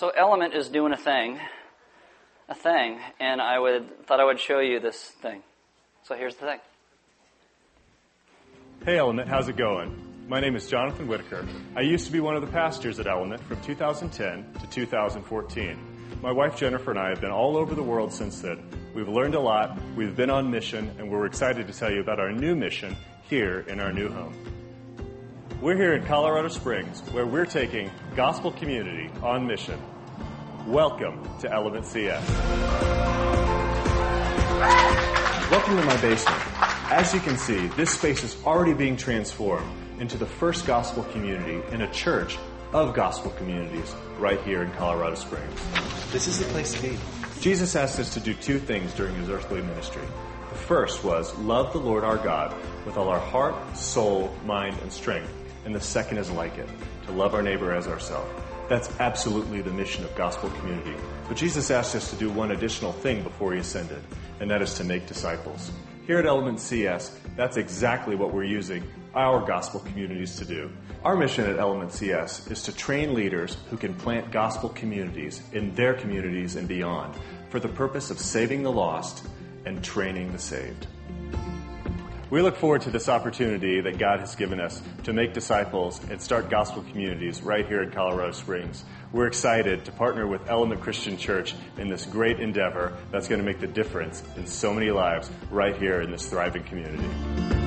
So Element is doing a thing, a thing, and I would thought I would show you this thing. So here's the thing. Hey Element, how's it going? My name is Jonathan Whitaker. I used to be one of the pastors at Element from 2010 to 2014. My wife Jennifer and I have been all over the world since then. We've learned a lot, we've been on mission, and we're excited to tell you about our new mission here in our new home. We're here in Colorado Springs, where we're taking gospel community on mission. Welcome to Element CS. Welcome to my basement. As you can see, this space is already being transformed into the first gospel community in a church of gospel communities right here in Colorado Springs. This is the place to be. Jesus asked us to do two things during his earthly ministry. The first was love the Lord our God with all our heart, soul, mind, and strength and the second is like it, to love our neighbor as ourselves. That's absolutely the mission of gospel community. But Jesus asked us to do one additional thing before he ascended, and that is to make disciples. Here at Element CS, that's exactly what we're using our gospel communities to do. Our mission at Element CS is to train leaders who can plant gospel communities in their communities and beyond for the purpose of saving the lost and training the saved. We look forward to this opportunity that God has given us to make disciples and start gospel communities right here in Colorado Springs. We're excited to partner with Element Christian Church in this great endeavor that's going to make the difference in so many lives right here in this thriving community.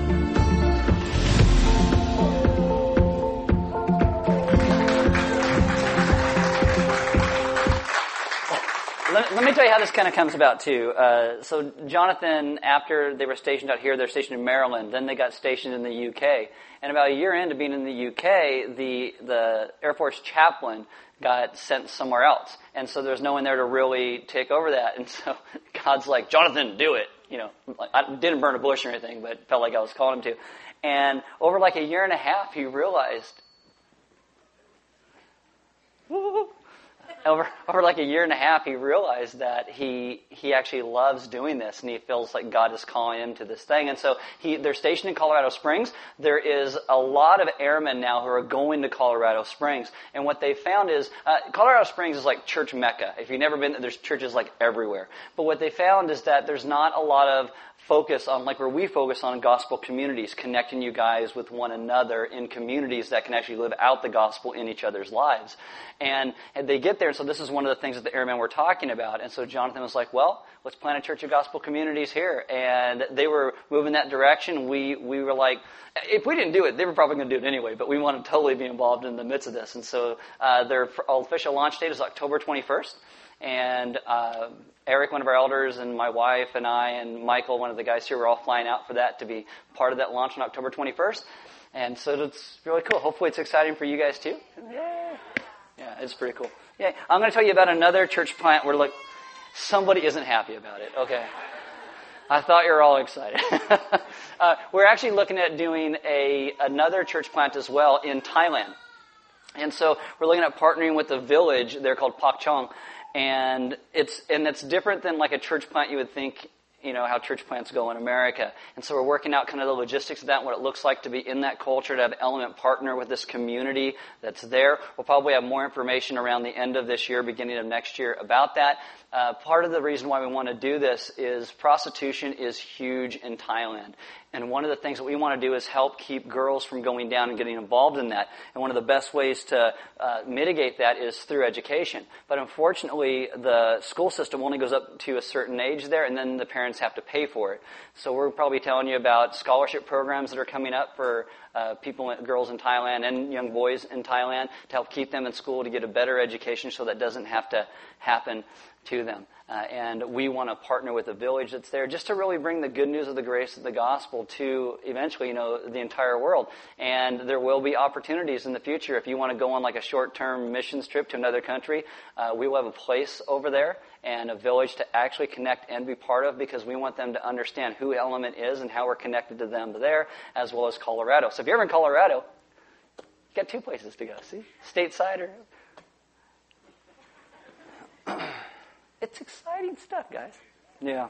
Let, me tell you how this kind of comes about too. Uh, so Jonathan, after they were stationed out here, they're stationed in Maryland. Then they got stationed in the UK. And about a year into being in the UK, the the Air Force chaplain got sent somewhere else, and so there's no one there to really take over that. And so God's like, Jonathan, do it. You know, I didn't burn a bush or anything, but felt like I was calling him to. And over like a year and a half, he realized over, over like a year and a half, he realized that he, he actually loves doing this and he feels like God is calling him to this thing. And so he, they're stationed in Colorado Springs. There is a lot of airmen now who are going to Colorado Springs. And what they found is, uh, Colorado Springs is like church mecca. If you've never been there, there's churches like everywhere. But what they found is that there's not a lot of focus on, like where we focus on gospel communities, connecting you guys with one another in communities that can actually live out the gospel in each other's lives. And, and they get there, and so this is one of the things that the airmen were talking about. And so Jonathan was like, well, let's plant a church of gospel communities here. And they were moving that direction. We, we were like, if we didn't do it, they were probably going to do it anyway, but we want to totally be involved in the midst of this. And so uh, their official launch date is October 21st. And uh, Eric, one of our elders, and my wife and I, and Michael, one of the guys here, were all flying out for that to be part of that launch on October 21st. And so it's really cool. Hopefully, it's exciting for you guys too. Yeah, it's pretty cool. Yeah, I'm going to tell you about another church plant where look, somebody isn't happy about it. Okay. I thought you were all excited. uh, we're actually looking at doing a another church plant as well in Thailand. And so we're looking at partnering with a village there called Pak Chong and it's and it's different than like a church plant you would think you know, how church plants go in America. And so we're working out kind of the logistics of that what it looks like to be in that culture, to have Element partner with this community that's there. We'll probably have more information around the end of this year, beginning of next year about that. Uh, part of the reason why we want to do this is prostitution is huge in Thailand. And one of the things that we want to do is help keep girls from going down and getting involved in that. And one of the best ways to uh, mitigate that is through education. But unfortunately, the school system only goes up to a certain age there, and then the parents have to pay for it. So we're probably telling you about scholarship programs that are coming up for uh, people, girls in Thailand and young boys in Thailand to help keep them in school to get a better education so that doesn't have to happen to them. Uh, and we want to partner with a village that's there just to really bring the good news of the grace of the gospel to eventually, you know, the entire world. And there will be opportunities in the future. If you want to go on like a short-term missions trip to another country, uh, we will have a place over there and a village to actually connect and be part of because we want them to understand who Element is and how we're connected to them there, as well as Colorado. So if you're ever in Colorado, you got two places to go. See, stateside or it's exciting stuff, guys. Yeah.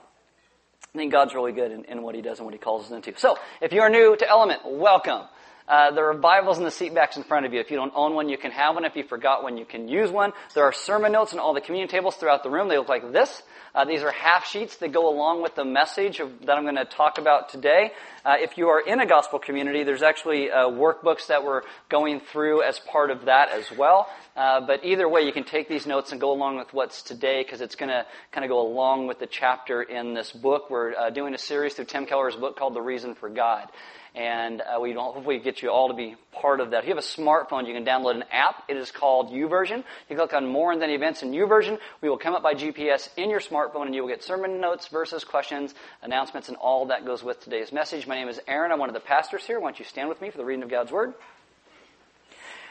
I think God's really good in, in, what He does and what He calls us into. So, if you're new to Element, welcome. Uh, there are Bibles in the seatbacks in front of you. If you don't own one, you can have one. If you forgot one, you can use one. There are sermon notes on all the communion tables throughout the room. They look like this. Uh, these are half sheets that go along with the message of, that I'm going to talk about today. Uh, if you are in a gospel community, there's actually uh, workbooks that we're going through as part of that as well. Uh, but either way, you can take these notes and go along with what's today because it's going to kind of go along with the chapter in this book. We're uh, doing a series through Tim Keller's book called The Reason for God and uh, we hopefully get you all to be part of that. If you have a smartphone, you can download an app. It is called YouVersion. You click on More and then Events in YouVersion. We will come up by GPS in your smartphone, and you will get sermon notes, verses, questions, announcements, and all that goes with today's message. My name is Aaron. I'm one of the pastors here. Why don't you stand with me for the reading of God's Word?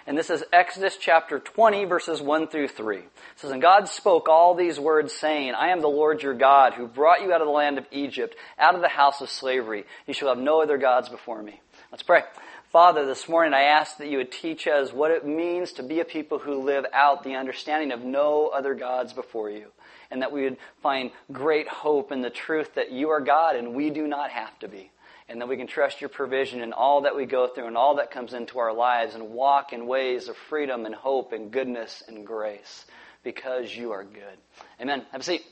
And this is Exodus chapter 20, verses 1 through 3. It says, And God spoke all these words, saying, I am the Lord your God, who brought you out of the land of Egypt, out of the house of slavery. You shall have no other gods before me. Let's pray. Father, this morning I ask that you would teach us what it means to be a people who live out the understanding of no other gods before you. And that we would find great hope in the truth that you are God and we do not have to be and that we can trust your provision in all that we go through and all that comes into our lives and walk in ways of freedom and hope and goodness and grace because you are good. Amen. Have a seat.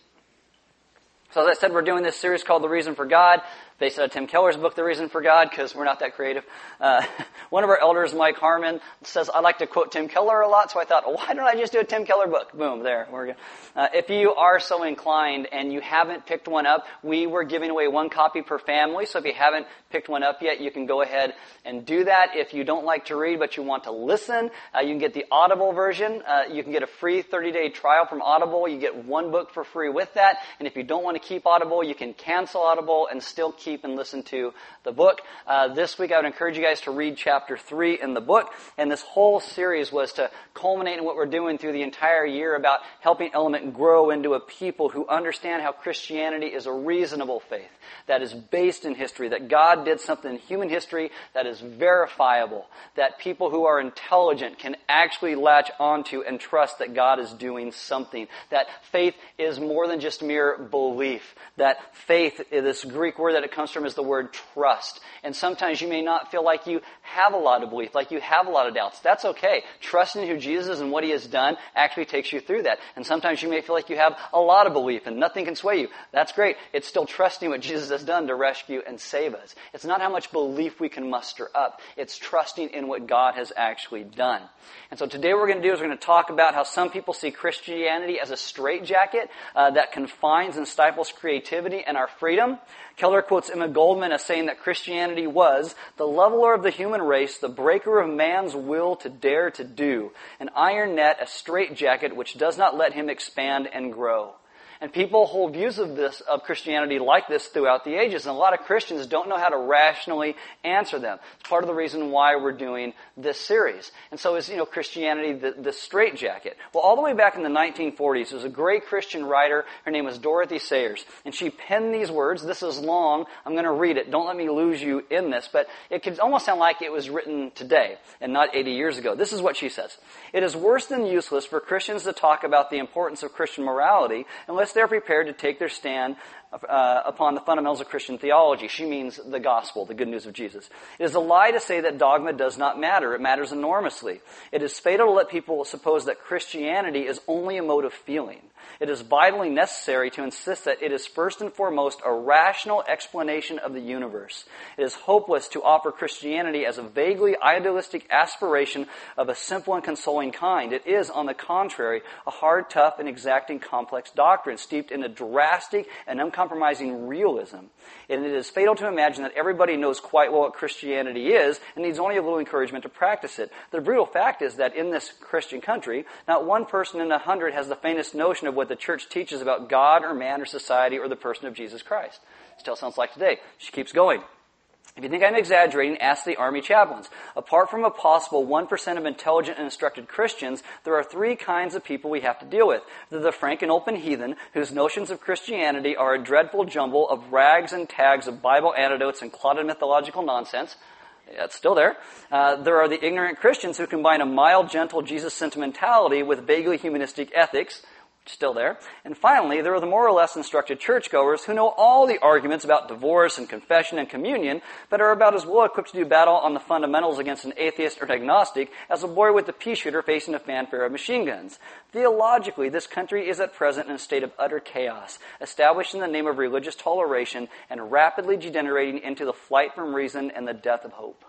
So as I said, we're doing this series called The Reason for God based out of Tim Keller's book, The Reason for God, because we're not that creative. Uh, one of our elders, Mike Harmon, says, I like to quote Tim Keller a lot, so I thought, why don't I just do a Tim Keller book? Boom, there. We're good. Uh, if you are so inclined and you haven't picked one up, we were giving away one copy per family, so if you haven't picked one up yet, you can go ahead and do that. If you don't like to read, but you want to listen, uh, you can get the Audible version. Uh, you can get a free 30-day trial from Audible. You get one book for free with that. And if you don't want to keep Audible, you can cancel Audible and still keep keep and listen to the book. Uh, this week, I would encourage you guys to read chapter three in the book. And this whole series was to culminate in what we're doing through the entire year about helping Element grow into a people who understand how Christianity is a reasonable faith that is based in history, that God did something in human history that is verifiable, that people who are intelligent can actually latch onto and trust that God is doing something, that faith is more than just mere belief, that faith, is this Greek word that it comes from is the word trust. And sometimes you may not feel like you have a lot of belief, like you have a lot of doubts. That's okay. Trusting who Jesus is and what he has done actually takes you through that. And sometimes you may feel like you have a lot of belief and nothing can sway you. That's great. It's still trusting what Jesus has done to rescue and save us. It's not how much belief we can muster up. It's trusting in what God has actually done. And so today what we're going to do is we're going to talk about how some people see Christianity as a straitjacket uh, that confines and stifles creativity and our freedom. Keller quotes Emma Goldman as saying that Christianity was the leveler of the human race, the breaker of man's will to dare to do, an iron net, a straitjacket which does not let him expand and grow. And people hold views of this, of Christianity like this throughout the ages. And a lot of Christians don't know how to rationally answer them. It's part of the reason why we're doing this series. And so is, you know, Christianity the, the straitjacket? Well, all the way back in the 1940s, there was a great Christian writer. Her name was Dorothy Sayers. And she penned these words. This is long. I'm going to read it. Don't let me lose you in this. But it could almost sound like it was written today and not 80 years ago. This is what she says. It is worse than useless for Christians to talk about the importance of Christian morality unless they're prepared to take their stand uh, upon the fundamentals of Christian theology. She means the gospel, the good news of Jesus. It is a lie to say that dogma does not matter. It matters enormously. It is fatal to let people suppose that Christianity is only a mode of feeling. It is vitally necessary to insist that it is first and foremost a rational explanation of the universe. It is hopeless to offer Christianity as a vaguely idealistic aspiration of a simple and consoling kind. It is, on the contrary, a hard, tough, and exacting complex doctrine steeped in a drastic and uncompromising realism. And it is fatal to imagine that everybody knows quite well what Christianity is and needs only a little encouragement to practice it. The brutal fact is that in this Christian country, not one person in a hundred has the faintest notion of what the church teaches about God or man or society or the person of Jesus Christ. Still sounds like today. She keeps going. If you think I'm exaggerating, ask the army chaplains. Apart from a possible 1% of intelligent and instructed Christians, there are three kinds of people we have to deal with. They're the frank and open heathen, whose notions of Christianity are a dreadful jumble of rags and tags of Bible anecdotes and clotted mythological nonsense. It's still there. Uh, there are the ignorant Christians who combine a mild, gentle Jesus sentimentality with vaguely humanistic ethics still there. And finally, there are the more or less instructed churchgoers who know all the arguments about divorce and confession and communion, but are about as well equipped to do battle on the fundamentals against an atheist or agnostic as a boy with a pea shooter facing a fanfare of machine guns. Theologically, this country is at present in a state of utter chaos, established in the name of religious toleration and rapidly degenerating into the flight from reason and the death of hope.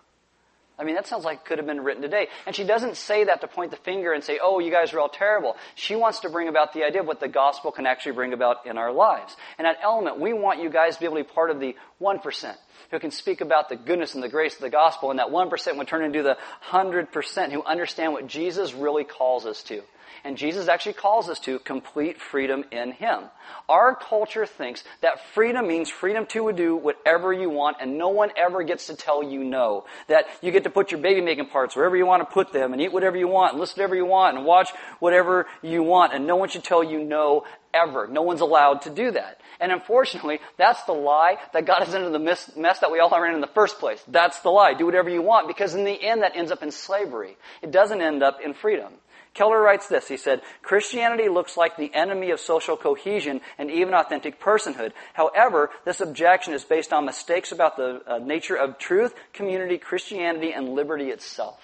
I mean, that sounds like it could have been written today. And she doesn't say that to point the finger and say, oh, you guys are all terrible. She wants to bring about the idea of what the gospel can actually bring about in our lives. And at Element, we want you guys to be able to be part of the 1% who can speak about the goodness and the grace of the gospel. And that 1% would turn into the 100% who understand what Jesus really calls us to. And Jesus actually calls us to complete freedom in Him. Our culture thinks that freedom means freedom to do whatever you want and no one ever gets to tell you no. That you get to put your baby making parts wherever you want to put them and eat whatever you want and listen to whatever you want and watch whatever you want and no one should tell you no ever. No one's allowed to do that. And unfortunately, that's the lie that got us into the mess, mess that we all are in in the first place. That's the lie. Do whatever you want because in the end that ends up in slavery. It doesn't end up in freedom. Keller writes this. He said, Christianity looks like the enemy of social cohesion and even authentic personhood. However, this objection is based on mistakes about the uh, nature of truth, community, Christianity, and liberty itself.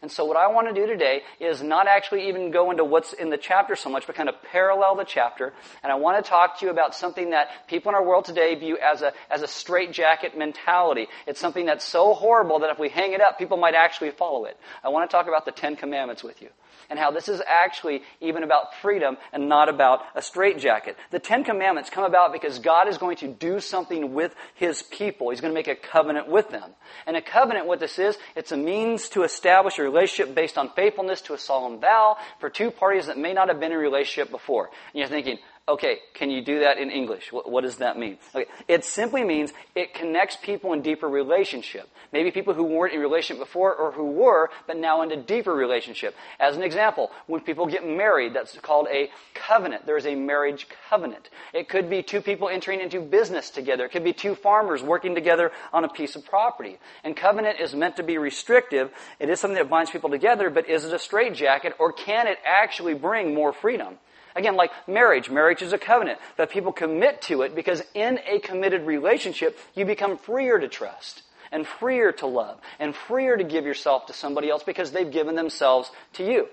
And so what I want to do today is not actually even go into what's in the chapter so much, but kind of parallel the chapter. And I want to talk to you about something that people in our world today view as a, as a straitjacket mentality. It's something that's so horrible that if we hang it up, people might actually follow it. I want to talk about the Ten Commandments with you and how this is actually even about freedom and not about a straitjacket. The Ten Commandments come about because God is going to do something with His people. He's going to make a covenant with them. And a covenant, what this is, it's a means to establish a relationship based on faithfulness to a solemn vow for two parties that may not have been in a relationship before. And you're thinking, Okay, can you do that in English? What, what, does that mean? Okay, it simply means it connects people in deeper relationship. Maybe people who weren't in relationship before or who were, but now in a deeper relationship. As an example, when people get married, that's called a covenant. There is a marriage covenant. It could be two people entering into business together. It could be two farmers working together on a piece of property. And covenant is meant to be restrictive. It is something that binds people together, but is it a straitjacket or can it actually bring more freedom? Again, like marriage. Marriage is a covenant that people commit to it because in a committed relationship, you become freer to trust and freer to love and freer to give yourself to somebody else because they've given themselves to you.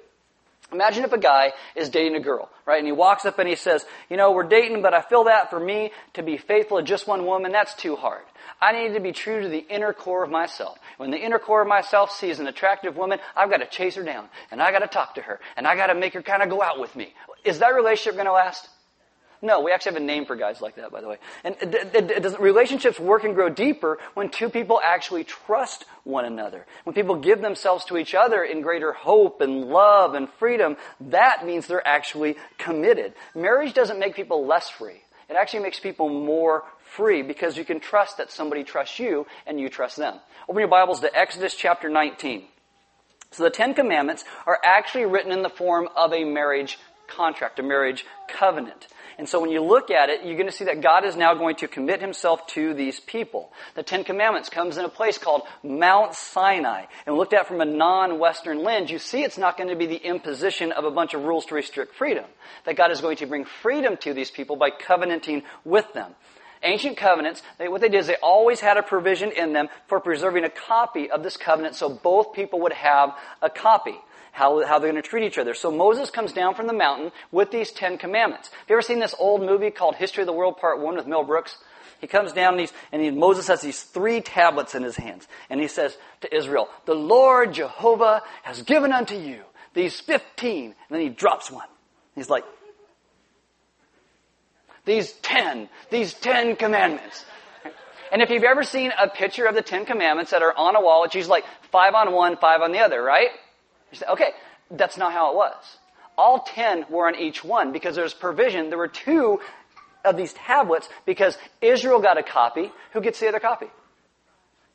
Imagine if a guy is dating a girl, right? And he walks up and he says, you know, we're dating, but I feel that for me to be faithful to just one woman, that's too hard. I need to be true to the inner core of myself. When the inner core of myself sees an attractive woman, I've got to chase her down, and I got to talk to her, and I got to make her kind of go out with me. Is that relationship going to last? No, we actually have a name for guys like that, by the way. And relationships work and grow deeper when two people actually trust one another? When people give themselves to each other in greater hope and love and freedom, that means they're actually committed. Marriage doesn't make people less free. It actually makes people more free because you can trust that somebody trusts you and you trust them. Open your Bibles to Exodus chapter 19. So the Ten Commandments are actually written in the form of a marriage contract, a marriage covenant. And so when you look at it, you're going to see that God is now going to commit himself to these people. The Ten Commandments comes in a place called Mount Sinai. And looked at from a non-Western lens, you see it's not going to be the imposition of a bunch of rules to restrict freedom. That God is going to bring freedom to these people by covenanting with them ancient covenants, they, what they did is they always had a provision in them for preserving a copy of this covenant so both people would have a copy how, how they're going to treat each other. So Moses comes down from the mountain with these Ten Commandments. Have you ever seen this old movie called History of the World Part 1 with Mel Brooks? He comes down and, he's, and he, Moses has these three tablets in his hands. And he says to Israel, The Lord Jehovah has given unto you these 15. And then he drops one. He's like, These 10, these 10 commandments. And if you've ever seen a picture of the Ten Commandments that are on a wall, it's usually like five on one, five on the other, right? You say, okay, that's not how it was. All ten were on each one because there's provision. There were two of these tablets because Israel got a copy. Who gets the other copy?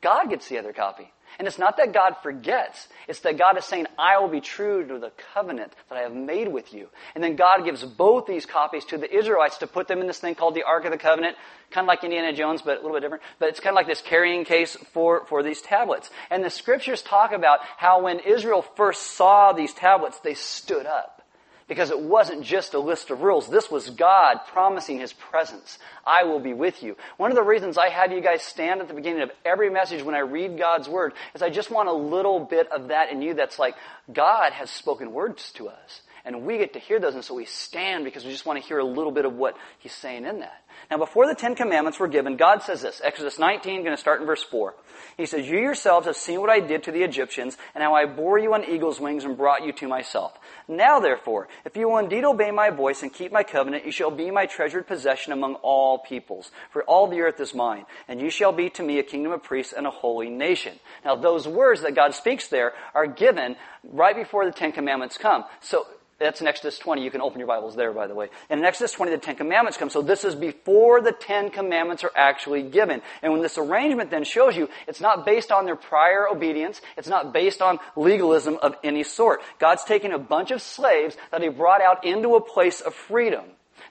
God gets the other copy. And it's not that God forgets. It's that God is saying, I will be true to the covenant that I have made with you. And then God gives both these copies to the Israelites to put them in this thing called the Ark of the Covenant, kind of like Indiana Jones, but a little bit different. But it's kind of like this carrying case for, for these tablets. And the scriptures talk about how when Israel first saw these tablets, they stood up. Because it wasn't just a list of rules. This was God promising His presence. I will be with you. One of the reasons I have you guys stand at the beginning of every message when I read God's Word is I just want a little bit of that in you that's like, God has spoken words to us. And we get to hear those, and so we stand because we just want to hear a little bit of what He's saying in that. Now, before the Ten Commandments were given, God says this. Exodus 19, going to start in verse 4. He says, You yourselves have seen what I did to the Egyptians, and how I bore you on eagle's wings and brought you to myself. Now, therefore, if you will indeed obey my voice and keep my covenant, you shall be my treasured possession among all peoples. For all the earth is mine, and you shall be to me a kingdom of priests and a holy nation. Now, those words that God speaks there are given right before the Ten Commandments come. So, that's in Exodus 20. You can open your Bibles there, by the way. And in Exodus 20, the Ten Commandments come. So this is before the Ten Commandments are actually given. And when this arrangement then shows you, it's not based on their prior obedience. It's not based on legalism of any sort. God's taking a bunch of slaves that He brought out into a place of freedom.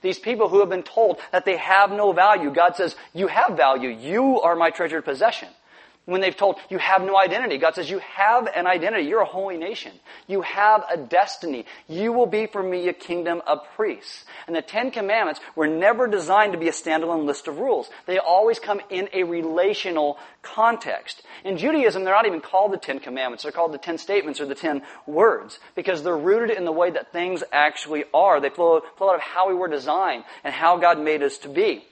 These people who have been told that they have no value, God says, you have value. You are my treasured possession when they've told you have no identity. God says you have an identity. You're a holy nation. You have a destiny. You will be for me a kingdom of priests. And the Ten Commandments were never designed to be a standalone list of rules. They always come in a relational context. In Judaism, they're not even called the Ten Commandments. They're called the Ten Statements or the Ten Words because they're rooted in the way that things actually are. They flow, flow out of how we were designed and how God made us to be.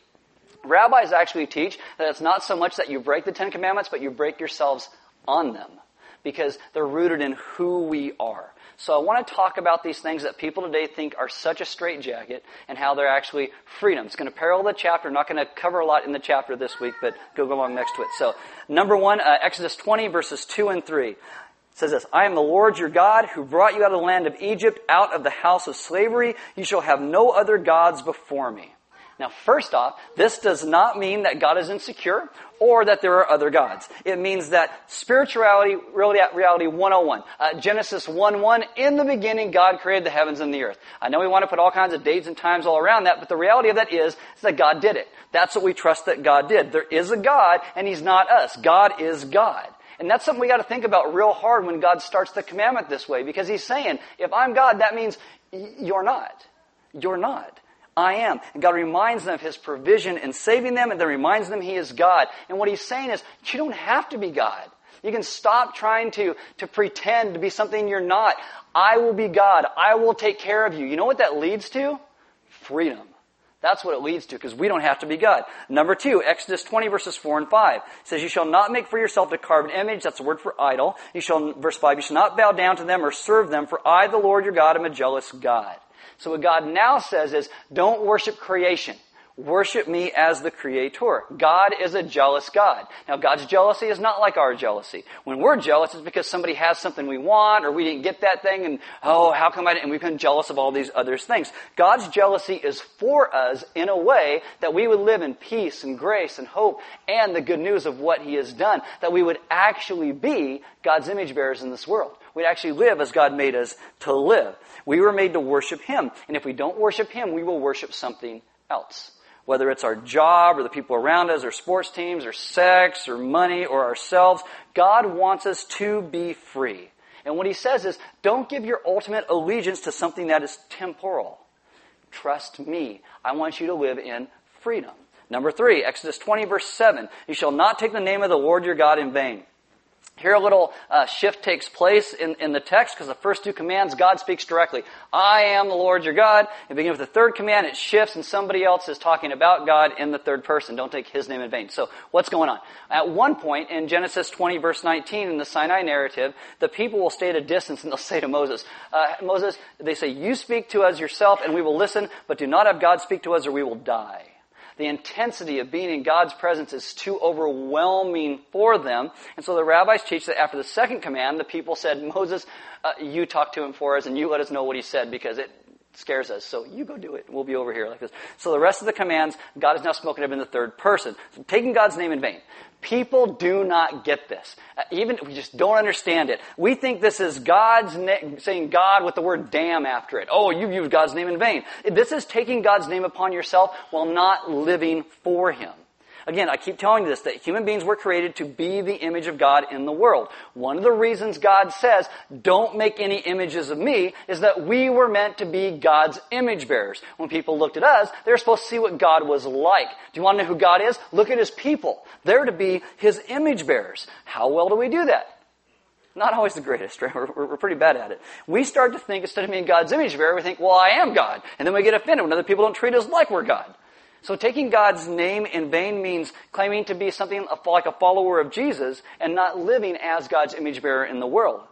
Rabbis actually teach that it's not so much that you break the Ten Commandments, but you break yourselves on them because they're rooted in who we are. So I want to talk about these things that people today think are such a straitjacket and how they're actually freedom. It's going to parallel the chapter. Not going to cover a lot in the chapter this week, but go along next to it. So number one, uh, Exodus 20 verses 2 and 3 says this, I am the Lord your God who brought you out of the land of Egypt, out of the house of slavery. You shall have no other gods before me. Now, first off, this does not mean that God is insecure or that there are other gods. It means that spirituality, reality 101. Uh, Genesis 1 1, in the beginning, God created the heavens and the earth. I know we want to put all kinds of dates and times all around that, but the reality of that is, is that God did it. That's what we trust that God did. There is a God, and He's not us. God is God. And that's something we got to think about real hard when God starts the commandment this way, because He's saying, if I'm God, that means you're not. You're not. I am. And God reminds them of His provision in saving them and then reminds them He is God. And what He's saying is, you don't have to be God. You can stop trying to, to pretend to be something you're not. I will be God. I will take care of you. You know what that leads to? Freedom. That's what it leads to because we don't have to be God. Number two, Exodus 20 verses 4 and 5 says, You shall not make for yourself a carved image. That's the word for idol. You shall, verse 5, you shall not bow down to them or serve them for I, the Lord your God, am a jealous God. So what God now says is, don't worship creation. Worship me as the creator. God is a jealous God. Now God's jealousy is not like our jealousy. When we're jealous, it's because somebody has something we want or we didn't get that thing and, oh, how come I didn't? And we become jealous of all these other things. God's jealousy is for us in a way that we would live in peace and grace and hope and the good news of what He has done. That we would actually be God's image bearers in this world. We'd actually live as God made us to live. We were made to worship Him. And if we don't worship Him, we will worship something else. Whether it's our job or the people around us or sports teams or sex or money or ourselves, God wants us to be free. And what He says is, don't give your ultimate allegiance to something that is temporal. Trust me. I want you to live in freedom. Number three, Exodus 20 verse 7. You shall not take the name of the Lord your God in vain. Here a little uh, shift takes place in, in the text because the first two commands, God speaks directly. I am the Lord your God. And begin with the third command, it shifts and somebody else is talking about God in the third person. Don't take his name in vain. So what's going on? At one point in Genesis 20 verse 19 in the Sinai narrative, the people will stay at a distance and they'll say to Moses, uh, Moses, they say, you speak to us yourself and we will listen, but do not have God speak to us or we will die the intensity of being in God's presence is too overwhelming for them. And so the rabbis teach that after the second command, the people said, Moses, uh, you talk to him for us and you let us know what he said because it scares us. So you go do it. We'll be over here like this. So the rest of the commands, God is now spoken of in the third person. So taking God's name in vain. People do not get this. Uh, even we just don't understand it. We think this is God's na- saying God with the word damn after it. Oh, you've used God's name in vain. This is taking God's name upon yourself while not living for Him. Again, I keep telling you this, that human beings were created to be the image of God in the world. One of the reasons God says, don't make any images of me, is that we were meant to be God's image bearers. When people looked at us, they were supposed to see what God was like. Do you want to know who God is? Look at His people. They're to be His image bearers. How well do we do that? Not always the greatest, right? We're, we're, pretty bad at it. We start to think, instead of being God's image bearer, we think, well, I am God. And then we get offended when other people don't treat us like we're God. So taking God's name in vain means claiming to be something like a follower of Jesus and not living as God's image bearer in the world.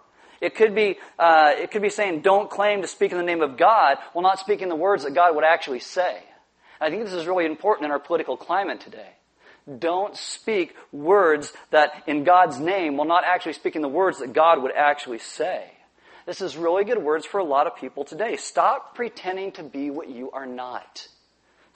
It could be, uh, it could be saying, don't claim to speak in the name of God while not speaking the words that God would actually say. I think this is really important in our political climate today. Don't speak words that in God's name while not actually speaking the words that God would actually say. This is really good words for a lot of people today. Stop pretending to be what you are not.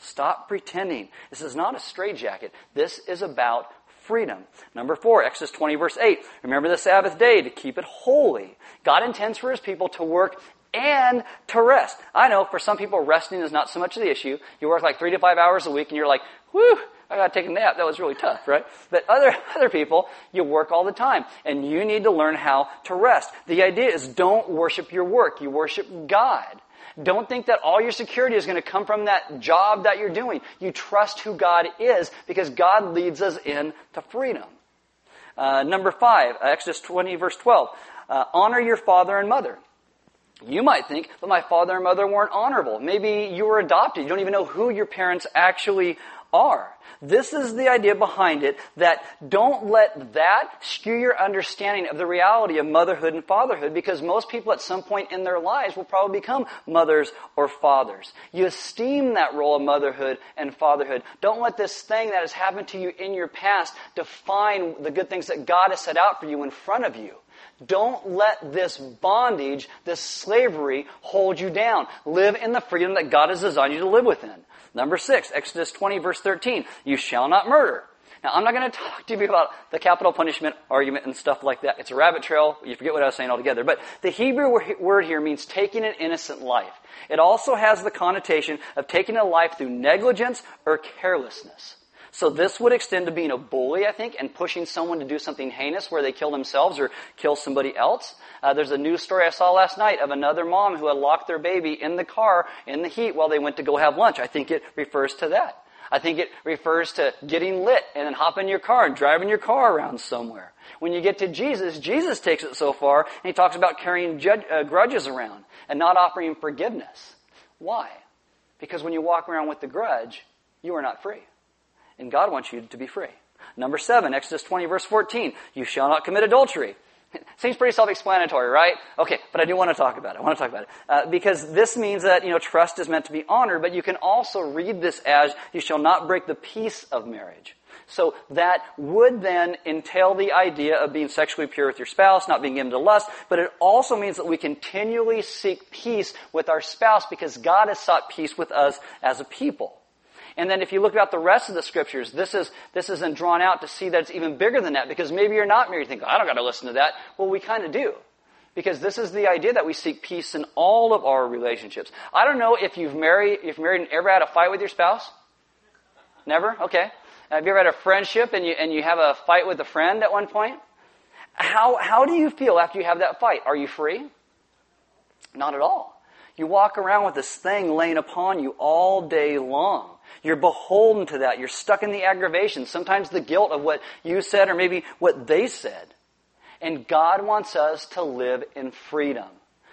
Stop pretending. This is not a straitjacket. This is about freedom. Number four, Exodus 20 verse 8. Remember the Sabbath day to keep it holy. God intends for His people to work and to rest. I know for some people resting is not so much of the issue. You work like three to five hours a week and you're like, whew, I gotta take a nap. That was really tough, right? But other, other people, you work all the time and you need to learn how to rest. The idea is don't worship your work. You worship God. Don't think that all your security is going to come from that job that you're doing. You trust who God is because God leads us into freedom. Uh, number five, Exodus 20 verse 12. Uh, honor your father and mother. You might think, but my father and mother weren't honorable. Maybe you were adopted. You don't even know who your parents actually are. This is the idea behind it that don't let that skew your understanding of the reality of motherhood and fatherhood because most people at some point in their lives will probably become mothers or fathers. You esteem that role of motherhood and fatherhood. Don't let this thing that has happened to you in your past define the good things that God has set out for you in front of you. Don't let this bondage, this slavery, hold you down. Live in the freedom that God has designed you to live within. Number six, Exodus 20 verse 13. You shall not murder. Now, I'm not going to talk to you about the capital punishment argument and stuff like that. It's a rabbit trail. You forget what I was saying altogether. But the Hebrew word here means taking an innocent life. It also has the connotation of taking a life through negligence or carelessness. So this would extend to being a bully, I think, and pushing someone to do something heinous where they kill themselves or kill somebody else. Uh, there's a news story I saw last night of another mom who had locked their baby in the car in the heat while they went to go have lunch. I think it refers to that. I think it refers to getting lit and then hopping in your car and driving your car around somewhere. When you get to Jesus, Jesus takes it so far and he talks about carrying judge, uh, grudges around and not offering forgiveness. Why? Because when you walk around with the grudge, you are not free. And God wants you to be free. Number seven, Exodus 20 verse 14. You shall not commit adultery. Seems pretty self-explanatory, right? Okay, but I do want to talk about it. I want to talk about it. Uh, because this means that, you know, trust is meant to be honored, but you can also read this as, you shall not break the peace of marriage. So that would then entail the idea of being sexually pure with your spouse, not being given to lust, but it also means that we continually seek peace with our spouse because God has sought peace with us as a people. And then if you look at the rest of the scriptures, this is, this isn't drawn out to see that it's even bigger than that because maybe you're not married. You think, I don't got to listen to that. Well, we kind of do. Because this is the idea that we seek peace in all of our relationships. I don't know if you've married, if married and ever had a fight with your spouse. Never? Okay. Have you ever had a friendship and you, and you have a fight with a friend at one point? How, how do you feel after you have that fight? Are you free? Not at all. You walk around with this thing laying upon you all day long. You're beholden to that. You're stuck in the aggravation, sometimes the guilt of what you said or maybe what they said. And God wants us to live in freedom.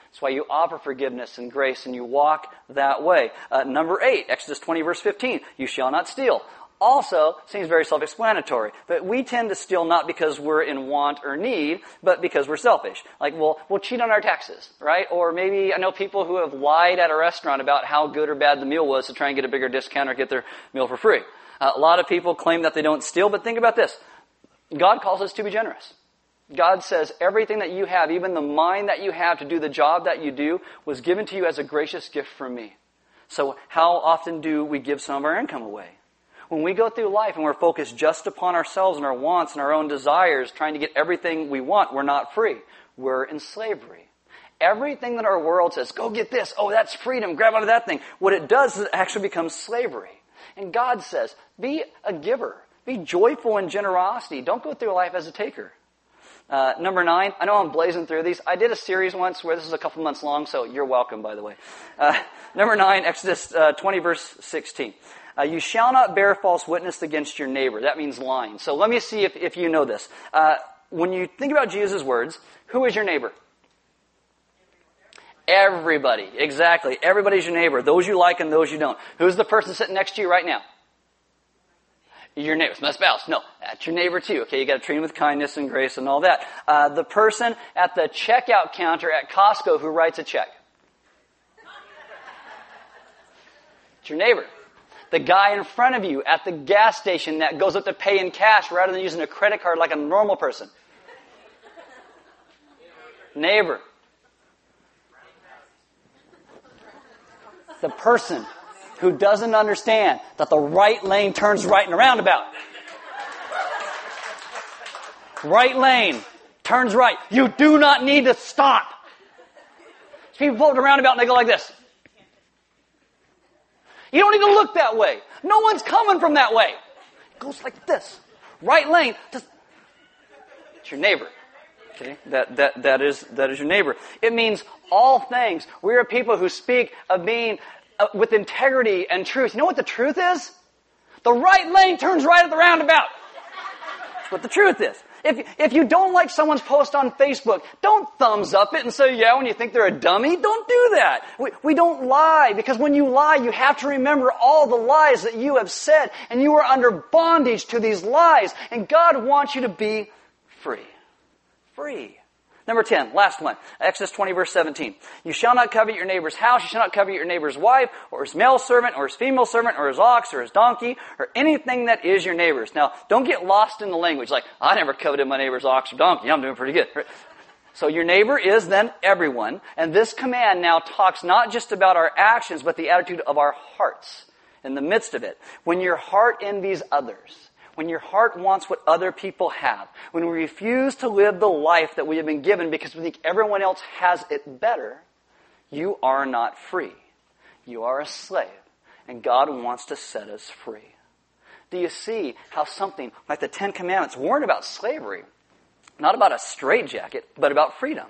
That's why you offer forgiveness and grace and you walk that way. Uh, number eight, Exodus 20 verse 15, you shall not steal also seems very self-explanatory. But we tend to steal not because we're in want or need, but because we're selfish. Like, we'll, we'll cheat on our taxes, right? Or maybe I know people who have lied at a restaurant about how good or bad the meal was to try and get a bigger discount or get their meal for free. Uh, a lot of people claim that they don't steal, but think about this. God calls us to be generous. God says everything that you have, even the mind that you have to do the job that you do, was given to you as a gracious gift from me. So how often do we give some of our income away? When we go through life and we're focused just upon ourselves and our wants and our own desires, trying to get everything we want, we're not free. We're in slavery. Everything that our world says, go get this, oh, that's freedom, grab onto that thing. What it does is it actually becomes slavery. And God says, be a giver. Be joyful in generosity. Don't go through life as a taker. Uh, number nine, I know I'm blazing through these. I did a series once where this is a couple months long, so you're welcome, by the way. Uh, number nine, Exodus uh, 20, verse 16. Uh, you shall not bear false witness against your neighbor. That means lying. So let me see if, if you know this. Uh, when you think about Jesus' words, who is your neighbor? Everybody. Exactly. Everybody's your neighbor. Those you like and those you don't. Who's the person sitting next to you right now? your neighbor. My spouse. No, that's your neighbor too. Okay, you got to treat him with kindness and grace and all that. Uh, the person at the checkout counter at Costco who writes a check. It's your neighbor. The guy in front of you at the gas station that goes up to pay in cash rather than using a credit card like a normal person. Neighbor. The person who doesn't understand that the right lane turns right in a roundabout. Right lane turns right. You do not need to stop. People pull up a roundabout and they go like this. You don't to look that way. No one's coming from that way. It goes like this. Right lane. It's your neighbor. Okay? That, that, that, is, that is your neighbor. It means all things. We are people who speak of being uh, with integrity and truth. You know what the truth is? The right lane turns right at the roundabout. That's what the truth is. If, if you don't like someone's post on Facebook, don't thumbs up it and say, yeah, when you think they're a dummy. Don't do that. We, we don't lie because when you lie, you have to remember all the lies that you have said and you are under bondage to these lies and God wants you to be free. Free. Number 10, last one. Exodus 20 verse 17. You shall not covet your neighbor's house, you shall not covet your neighbor's wife, or his male servant, or his female servant, or his ox, or his donkey, or anything that is your neighbor's. Now, don't get lost in the language like, I never coveted my neighbor's ox or donkey, I'm doing pretty good. So your neighbor is then everyone, and this command now talks not just about our actions, but the attitude of our hearts in the midst of it. When your heart envies others, when your heart wants what other people have, when we refuse to live the life that we have been given because we think everyone else has it better, you are not free. You are a slave. And God wants to set us free. Do you see how something like the Ten Commandments weren't about slavery, not about a straitjacket, but about freedom?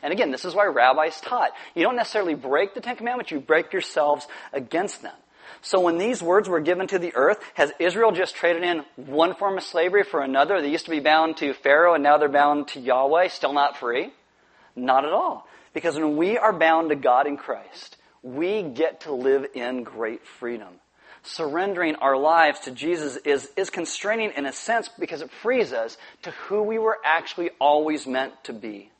And again, this is why rabbis taught. You don't necessarily break the Ten Commandments, you break yourselves against them. So when these words were given to the earth, has Israel just traded in one form of slavery for another? They used to be bound to Pharaoh and now they're bound to Yahweh, still not free? Not at all. Because when we are bound to God in Christ, we get to live in great freedom. Surrendering our lives to Jesus is, is constraining in a sense because it frees us to who we were actually always meant to be.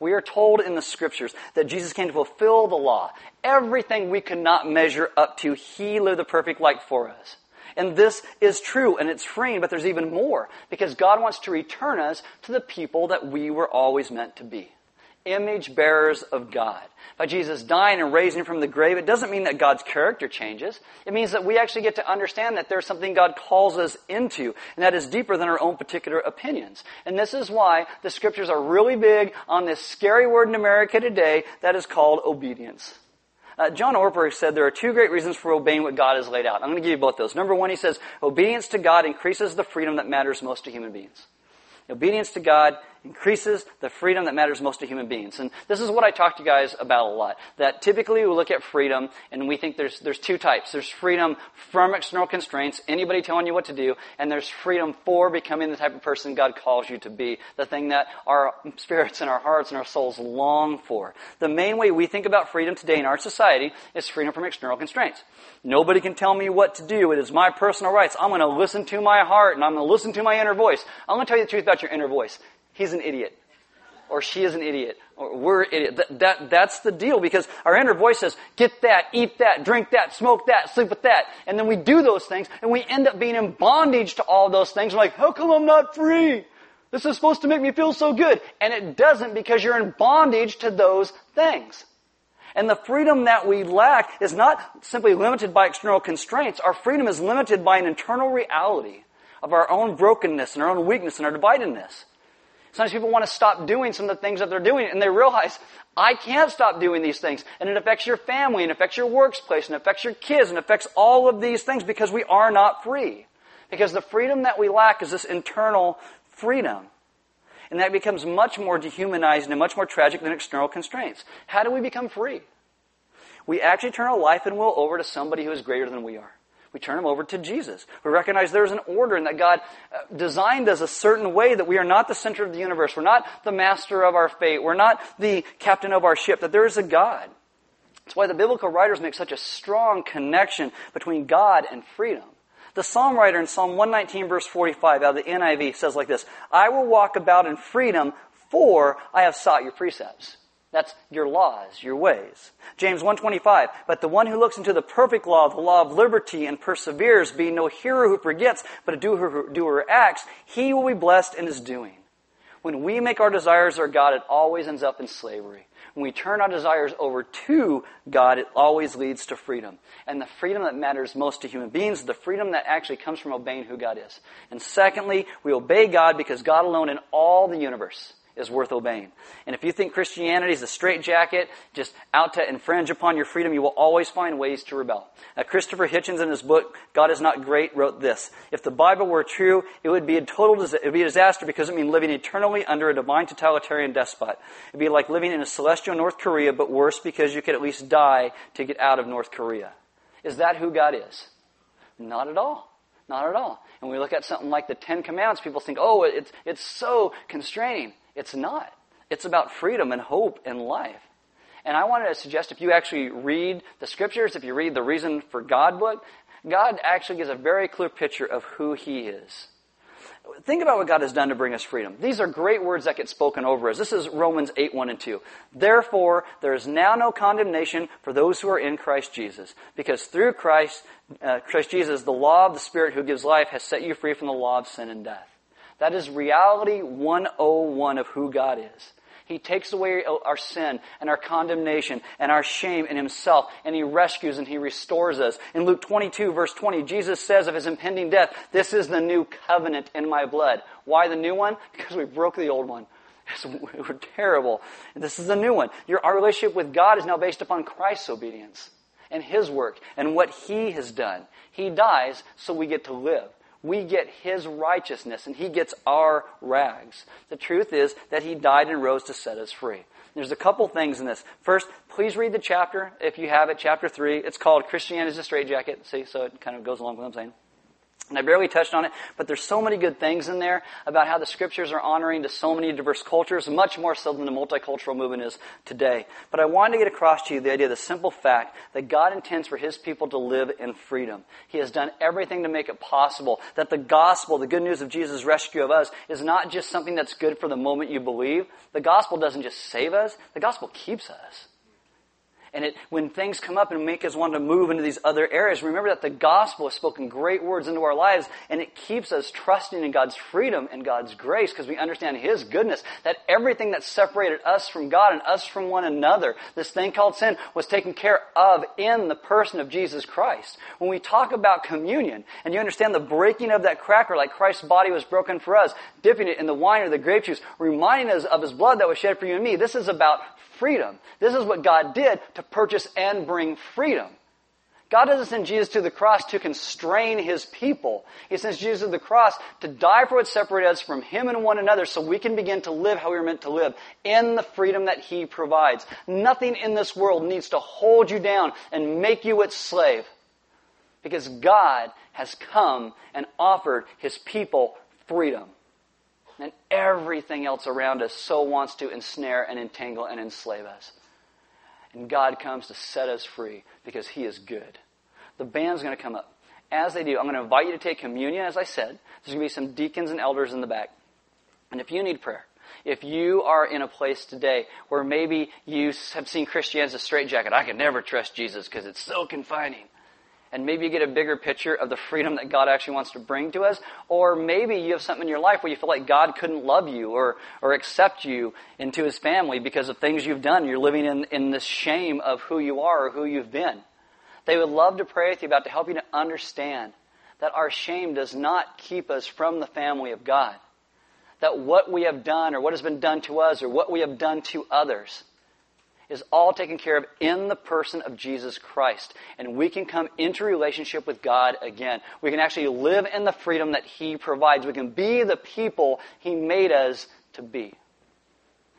We are told in the scriptures that Jesus came to fulfill the law. Everything we could not measure up to, He lived the perfect life for us. And this is true and it's freeing, but there's even more because God wants to return us to the people that we were always meant to be image bearers of God. By Jesus dying and raising from the grave, it doesn't mean that God's character changes. It means that we actually get to understand that there's something God calls us into, and that is deeper than our own particular opinions. And this is why the scriptures are really big on this scary word in America today that is called obedience. Uh, John Ortberg said there are two great reasons for obeying what God has laid out. I'm going to give you both those. Number one, he says, obedience to God increases the freedom that matters most to human beings. Obedience to God increases the freedom that matters most to human beings. And this is what I talk to you guys about a lot. That typically we look at freedom and we think there's, there's two types. There's freedom from external constraints, anybody telling you what to do, and there's freedom for becoming the type of person God calls you to be. The thing that our spirits and our hearts and our souls long for. The main way we think about freedom today in our society is freedom from external constraints. Nobody can tell me what to do. It is my personal rights. I'm going to listen to my heart and I'm going to listen to my inner voice. I'm going to tell you the truth about your inner voice he's an idiot. Or she is an idiot. Or we're idiot. That, that, that's the deal because our inner voice says, get that, eat that, drink that, smoke that, sleep with that. And then we do those things and we end up being in bondage to all those things. We're like, how come I'm not free? This is supposed to make me feel so good. And it doesn't because you're in bondage to those things. And the freedom that we lack is not simply limited by external constraints. Our freedom is limited by an internal reality of our own brokenness and our own weakness and our dividedness. Sometimes people want to stop doing some of the things that they're doing and they realize, I can't stop doing these things. And it affects your family and affects your workplace and affects your kids and affects all of these things because we are not free. Because the freedom that we lack is this internal freedom. And that becomes much more dehumanized and much more tragic than external constraints. How do we become free? We actually turn our life and will over to somebody who is greater than we are. We turn them over to Jesus. We recognize there's an order and that God uh, designed us a certain way that we are not the center of the universe. We're not the master of our fate. We're not the captain of our ship, that there is a God. That's why the biblical writers make such a strong connection between God and freedom. The psalm writer in Psalm 119 verse 45 out of the NIV says like this, I will walk about in freedom for I have sought your precepts. That's your laws, your ways. James 125, but the one who looks into the perfect law, the law of liberty, and perseveres, being no hearer who forgets, but a doer who, doer acts, he will be blessed in his doing. When we make our desires our God, it always ends up in slavery. When we turn our desires over to God, it always leads to freedom. And the freedom that matters most to human beings, the freedom that actually comes from obeying who God is. And secondly, we obey God because God alone in all the universe is worth obeying. And if you think Christianity is a straitjacket, just out to infringe upon your freedom, you will always find ways to rebel. Now, Christopher Hitchens in his book, God is Not Great, wrote this. If the Bible were true, it would be a total, it would be a disaster because it means living eternally under a divine totalitarian despot. It'd be like living in a celestial North Korea, but worse because you could at least die to get out of North Korea. Is that who God is? Not at all. Not at all. And we look at something like the Ten Commandments, people think, oh, it's, it's so constraining. It's not. It's about freedom and hope and life. And I wanted to suggest if you actually read the scriptures, if you read the Reason for God book, God actually gives a very clear picture of who He is. Think about what God has done to bring us freedom. These are great words that get spoken over us. This is Romans 8, 1 and 2. Therefore, there is now no condemnation for those who are in Christ Jesus. Because through Christ, uh, Christ Jesus, the law of the Spirit who gives life has set you free from the law of sin and death. That is reality 101 of who God is. He takes away our sin and our condemnation and our shame in Himself, and He rescues and He restores us. In Luke 22, verse 20, Jesus says of His impending death, This is the new covenant in my blood. Why the new one? Because we broke the old one. We're terrible. This is the new one. Your, our relationship with God is now based upon Christ's obedience and His work and what He has done. He dies so we get to live we get his righteousness and he gets our rags. The truth is that he died and rose to set us free. There's a couple things in this. First, please read the chapter if you have it, chapter 3. It's called Christianity is a Straitjacket. See, so it kind of goes along with what I'm saying. And I barely touched on it, but there's so many good things in there about how the scriptures are honoring to so many diverse cultures, much more so than the multicultural movement is today. But I wanted to get across to you the idea, the simple fact that God intends for His people to live in freedom. He has done everything to make it possible. That the gospel, the good news of Jesus' rescue of us, is not just something that's good for the moment you believe. The gospel doesn't just save us, the gospel keeps us. And it, when things come up and make us want to move into these other areas, remember that the gospel has spoken great words into our lives and it keeps us trusting in God's freedom and God's grace because we understand His goodness. That everything that separated us from God and us from one another, this thing called sin, was taken care of in the person of Jesus Christ. When we talk about communion and you understand the breaking of that cracker like Christ's body was broken for us, dipping it in the wine or the grape juice, reminding us of His blood that was shed for you and me, this is about freedom. This is what God did to purchase and bring freedom. God doesn't send Jesus to the cross to constrain His people. He sends Jesus to the cross to die for what separated us from Him and one another so we can begin to live how we were meant to live in the freedom that He provides. Nothing in this world needs to hold you down and make you its slave because God has come and offered His people freedom. And everything else around us so wants to ensnare and entangle and enslave us. And God comes to set us free because He is good. The band's going to come up. As they do, I'm going to invite you to take communion, as I said. There's going to be some deacons and elders in the back. And if you need prayer, if you are in a place today where maybe you have seen Christianity as a straitjacket, I can never trust Jesus because it's so confining and maybe you get a bigger picture of the freedom that God actually wants to bring to us. Or maybe you have something in your life where you feel like God couldn't love you or, or accept you into his family because of things you've done. You're living in, in this shame of who you are or who you've been. They would love to pray with you about to help you to understand that our shame does not keep us from the family of God. That what we have done or what has been done to us or what we have done to others is all taken care of in the person of Jesus Christ. And we can come into relationship with God again. We can actually live in the freedom that He provides. We can be the people He made us to be.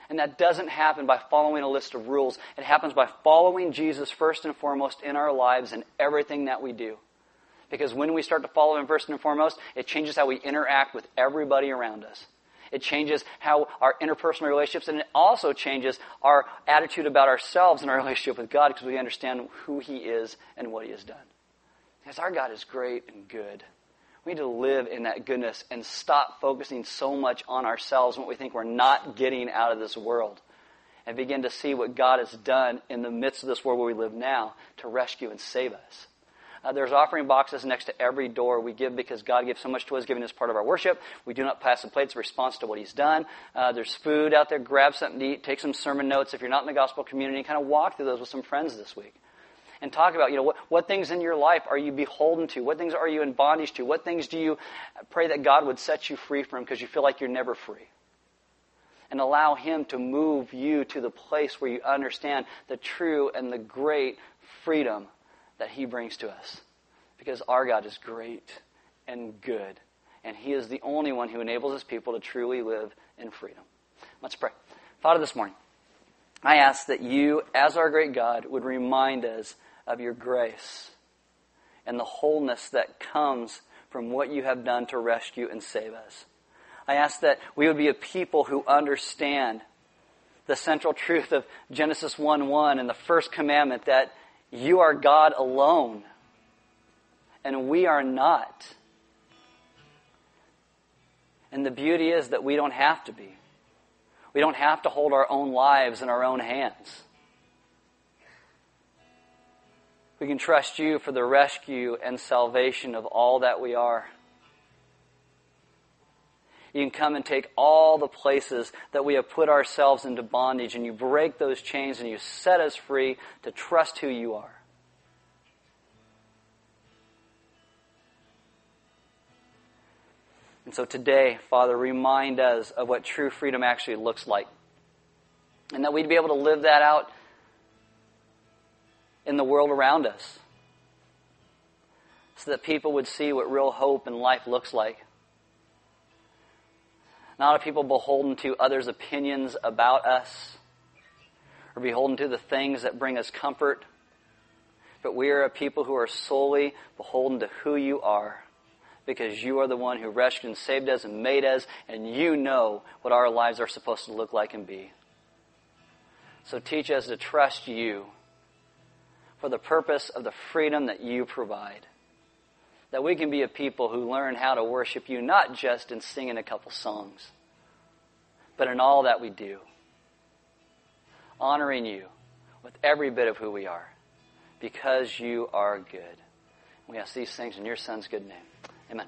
And that doesn't happen by following a list of rules. It happens by following Jesus first and foremost in our lives and everything that we do. Because when we start to follow Him first and foremost, it changes how we interact with everybody around us. It changes how our interpersonal relationships, and it also changes our attitude about ourselves and our relationship with God because we understand who He is and what He has done. Because our God is great and good. We need to live in that goodness and stop focusing so much on ourselves and what we think we're not getting out of this world. And begin to see what God has done in the midst of this world where we live now to rescue and save us. Uh, there's offering boxes next to every door. We give because God gives so much to us, giving us part of our worship. We do not pass the plates in response to what He's done. Uh, there's food out there. Grab something to eat. Take some sermon notes. If you're not in the gospel community, kind of walk through those with some friends this week. And talk about, you know, what, what things in your life are you beholden to? What things are you in bondage to? What things do you pray that God would set you free from because you feel like you're never free? and allow Him to move you to the place where you understand the true and the great freedom that He brings to us. Because our God is great and good. And He is the only one who enables His people to truly live in freedom. Let's pray. Father, this morning, I ask that you, as our great God, would remind us of your grace and the wholeness that comes from what you have done to rescue and save us. I ask that we would be a people who understand the central truth of Genesis 1 1 and the first commandment that you are God alone, and we are not. And the beauty is that we don't have to be. We don't have to hold our own lives in our own hands. We can trust you for the rescue and salvation of all that we are. You can come and take all the places that we have put ourselves into bondage and you break those chains and you set us free to trust who you are. And so today, Father, remind us of what true freedom actually looks like. And that we'd be able to live that out in the world around us. So that people would see what real hope and life looks like. Not a people beholden to others' opinions about us or beholden to the things that bring us comfort, but we are a people who are solely beholden to who you are because you are the one who rescued and saved us and made us, and you know what our lives are supposed to look like and be. So teach us to trust you for the purpose of the freedom that you provide that we can be a people who learn how to worship you not just in singing a couple songs, but in all that we do. Honoring you with every bit of who we are because you are good. We ask these things in your Son's good name. Amen.